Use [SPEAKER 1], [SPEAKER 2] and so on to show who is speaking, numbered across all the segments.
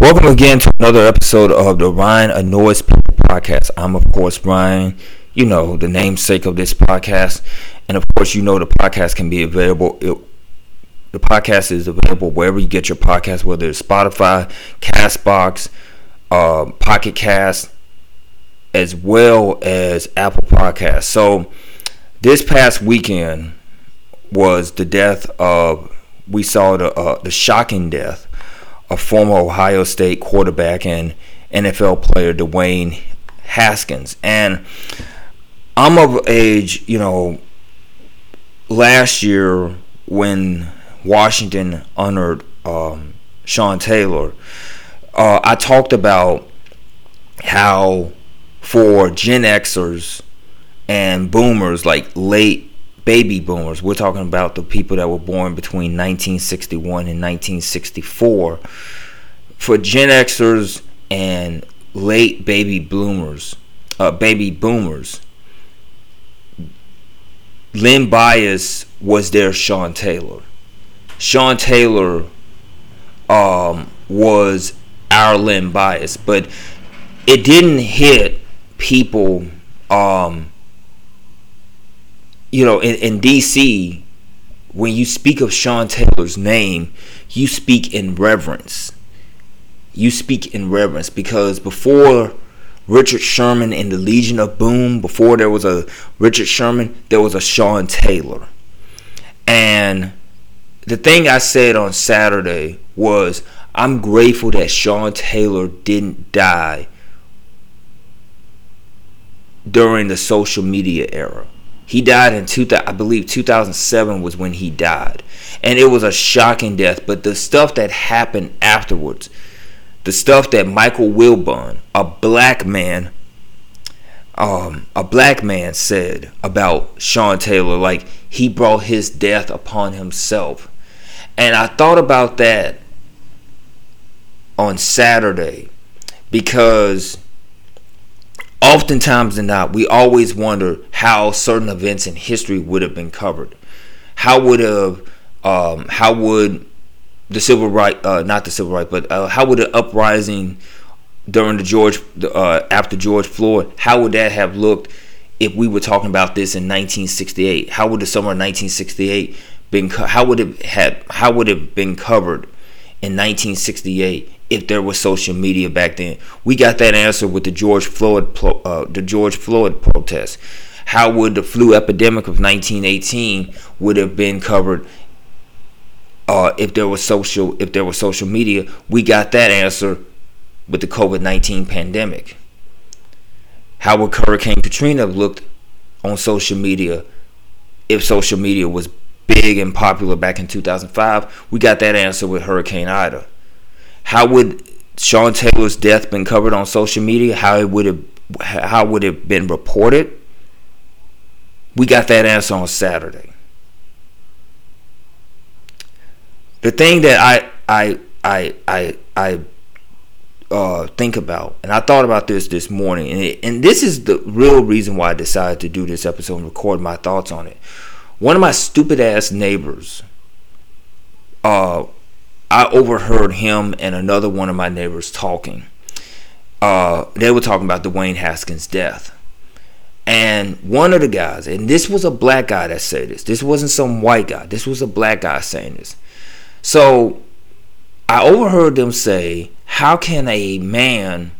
[SPEAKER 1] Welcome again to another episode of the Ryne Annoys People podcast. I'm, of course, Ryne, you know, the namesake of this podcast. And, of course, you know the podcast can be available. It, the podcast is available wherever you get your podcast, whether it's Spotify, Castbox, uh, Pocket Cast, as well as Apple Podcasts. So, this past weekend was the death of, we saw the, uh, the shocking death a former Ohio State quarterback and NFL player Dwayne Haskins. And I'm of age, you know, last year when Washington honored um, Sean Taylor, uh, I talked about how for Gen Xers and boomers, like late baby boomers. We're talking about the people that were born between 1961 and 1964. For Gen Xers and late baby boomers, uh, baby boomers, Len Bias was their Sean Taylor. Sean Taylor um, was our Len Bias, but it didn't hit people um, you know, in, in DC, when you speak of Sean Taylor's name, you speak in reverence. You speak in reverence because before Richard Sherman and the Legion of Boom, before there was a Richard Sherman, there was a Sean Taylor. And the thing I said on Saturday was I'm grateful that Sean Taylor didn't die during the social media era. He died in two, I believe 2007 was when he died. And it was a shocking death, but the stuff that happened afterwards, the stuff that Michael Wilbon, a black man, um, a black man said about Sean Taylor, like he brought his death upon himself. And I thought about that on Saturday because oftentimes than not, we always wonder how certain events in history would have been covered. How would have, um, how would the civil right, uh, not the civil right, but uh, how would the uprising during the George, uh, after George Floyd, how would that have looked if we were talking about this in 1968? How would the summer of 1968 been, how would it have, how would it been covered in 1968 if there was social media back then. We got that answer with the George Floyd uh, the George Floyd protest. How would the flu epidemic of 1918 would have been covered uh, if there was social if there was social media? We got that answer with the COVID-19 pandemic. How would Hurricane Katrina have looked on social media if social media was big and popular back in 2005? We got that answer with Hurricane Ida how would Sean Taylor's death been covered on social media? How it would have how would it have been reported? We got that answer on Saturday. The thing that I I I I I uh, think about, and I thought about this this morning, and it, and this is the real reason why I decided to do this episode and record my thoughts on it. One of my stupid ass neighbors, uh, I overheard him and another one of my neighbors talking. Uh, they were talking about Dwayne Haskins' death. And one of the guys, and this was a black guy that said this. This wasn't some white guy. This was a black guy saying this. So I overheard them say, How can a man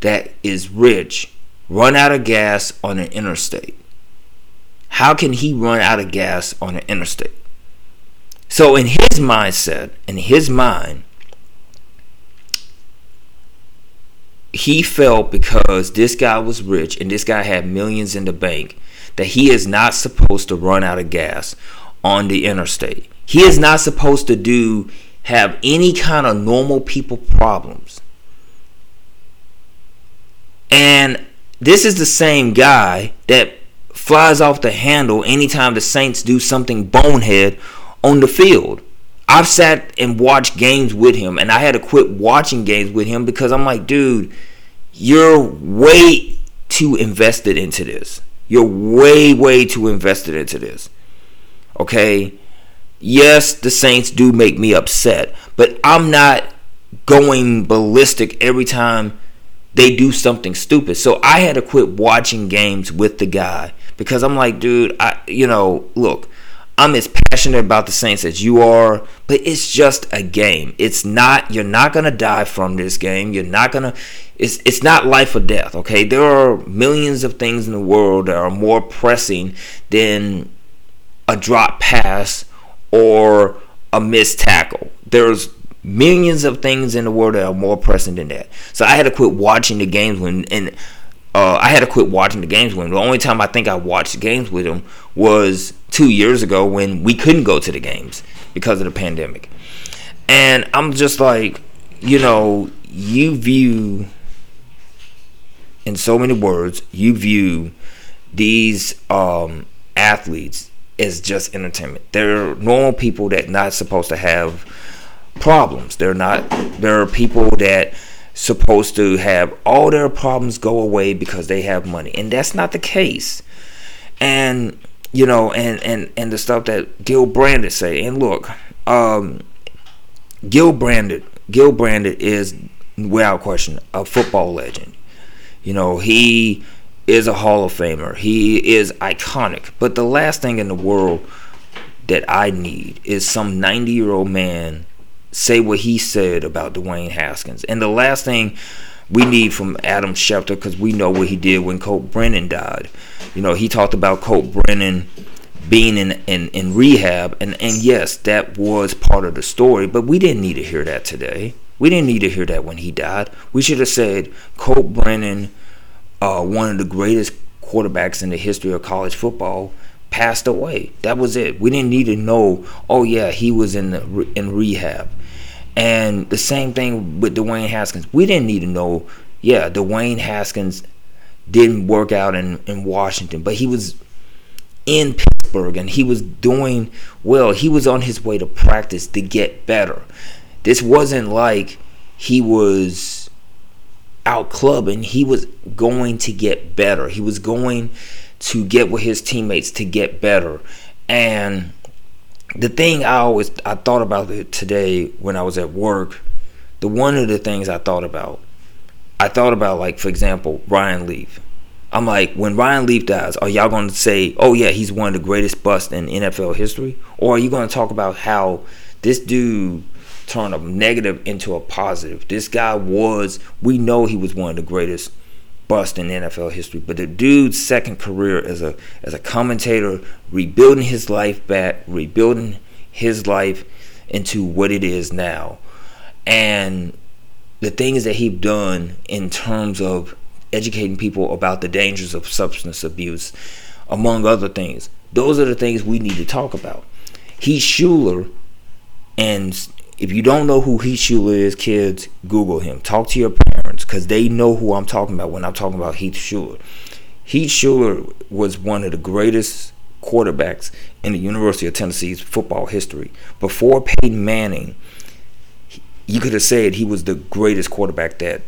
[SPEAKER 1] that is rich run out of gas on an interstate? How can he run out of gas on an interstate? So, in his mindset, in his mind, he felt because this guy was rich and this guy had millions in the bank that he is not supposed to run out of gas on the interstate. He is not supposed to do have any kind of normal people problems. And this is the same guy that flies off the handle anytime the Saints do something bonehead on the field. I've sat and watched games with him, and I had to quit watching games with him because I'm like, dude, you're way too invested into this. You're way, way too invested into this. Okay? Yes, the Saints do make me upset, but I'm not going ballistic every time they do something stupid. So I had to quit watching games with the guy because I'm like, dude, I you know, look, I'm as passionate about the Saints as you are, but it's just a game. It's not you're not going to die from this game. You're not going to it's it's not life or death, okay? There are millions of things in the world that are more pressing than a drop pass or a missed tackle. There's millions of things in the world that are more pressing than that. So I had to quit watching the games when and uh, I had to quit watching the games when the only time I think I watched games with him was two years ago when we couldn't go to the games because of the pandemic. And I'm just like, you know, you view in so many words, you view these um, athletes as just entertainment. They're normal people that not supposed to have problems. They're not. There are people that supposed to have all their problems go away because they have money, and that's not the case. And you know, and and and the stuff that Gil Brandt say. And look, um, Gil Brandt, Gil Brandt is without question a football legend. You know, he is a Hall of Famer. He is iconic. But the last thing in the world that I need is some 90 year old man say what he said about Dwayne Haskins. And the last thing we need from Adam Schefter, because we know what he did when Colt Brennan died. You know, he talked about Colt Brennan being in, in, in rehab, and, and yes, that was part of the story, but we didn't need to hear that today. We didn't need to hear that when he died. We should have said Colt Brennan, uh, one of the greatest quarterbacks in the history of college football, passed away. That was it. We didn't need to know. Oh yeah, he was in the, in rehab. And the same thing with Dwayne Haskins. We didn't need to know. Yeah, Dwayne Haskins didn't work out in, in Washington, but he was in Pittsburgh and he was doing well. He was on his way to practice to get better. This wasn't like he was out clubbing. He was going to get better. He was going to get with his teammates to get better. And the thing I always I thought about it today when I was at work, the one of the things I thought about, I thought about like for example Ryan Leaf. I'm like, when Ryan Leaf dies, are y'all going to say, oh yeah, he's one of the greatest busts in NFL history, or are you going to talk about how this dude turned a negative into a positive? This guy was, we know he was one of the greatest bust in NFL history. But the dude's second career as a as a commentator, rebuilding his life back, rebuilding his life into what it is now, and the things that he's done in terms of educating people about the dangers of substance abuse, among other things. Those are the things we need to talk about. Heath Shuler and if you don't know who Heath Shuler is, kids, Google him. Talk to your parents because they know who I'm talking about when I'm talking about Heath Shuler. Heath Shuler was one of the greatest quarterbacks in the University of Tennessee's football history. Before Peyton Manning, you could have said he was the greatest quarterback that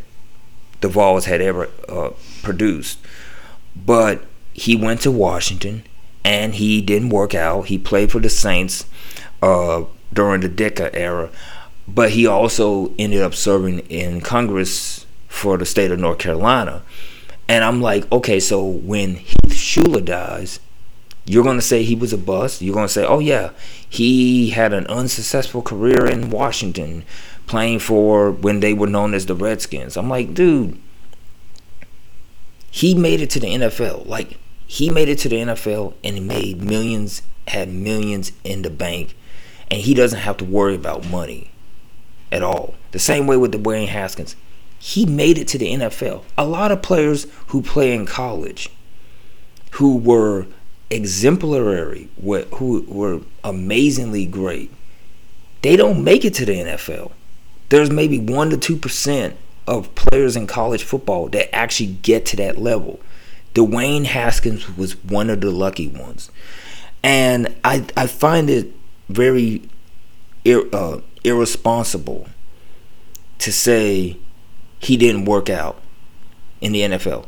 [SPEAKER 1] the Vols had ever uh, produced. But he went to Washington and he didn't work out. He played for the Saints. Uh, during the Ditka era, but he also ended up serving in Congress for the state of North Carolina. And I'm like, okay, so when Heath Shuler dies, you're going to say he was a bust. You're going to say, oh, yeah, he had an unsuccessful career in Washington playing for when they were known as the Redskins. I'm like, dude, he made it to the NFL. Like, he made it to the NFL and he made millions, had millions in the bank and he doesn't have to worry about money at all. The same way with the Dwayne Haskins. He made it to the NFL. A lot of players who play in college who were exemplary, who were amazingly great, they don't make it to the NFL. There's maybe 1 to 2% of players in college football that actually get to that level. Dwayne Haskins was one of the lucky ones. And I, I find it very ir- uh, irresponsible to say he didn't work out in the NFL.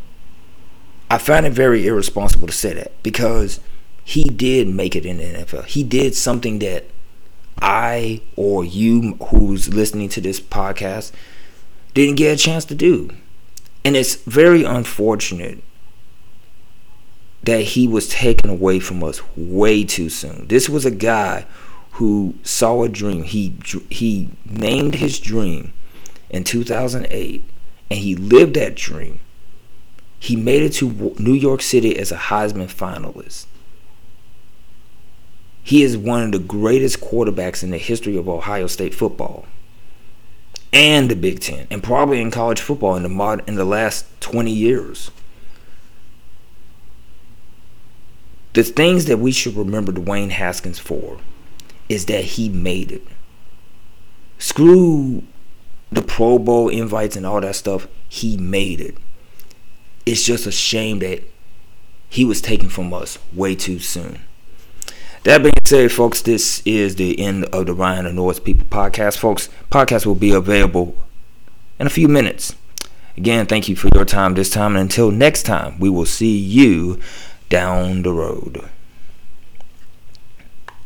[SPEAKER 1] I find it very irresponsible to say that because he did make it in the NFL. He did something that I or you who's listening to this podcast didn't get a chance to do. And it's very unfortunate that he was taken away from us way too soon. This was a guy who saw a dream. He he named his dream in 2008 and he lived that dream. He made it to New York City as a Heisman finalist. He is one of the greatest quarterbacks in the history of Ohio State football and the Big Ten, and probably in college football in the mod in the last 20 years. The things that we should remember Dwayne Haskins for is that he made it. Screw the Pro Bowl invites and all that stuff. He made it. It's just a shame that he was taken from us way too soon. That being said, folks, this is the end of the Ryne Annoys People podcast. Folks, podcast will be available in a few minutes. Again, thank you for your time this time. And until next time, we will see you down the road.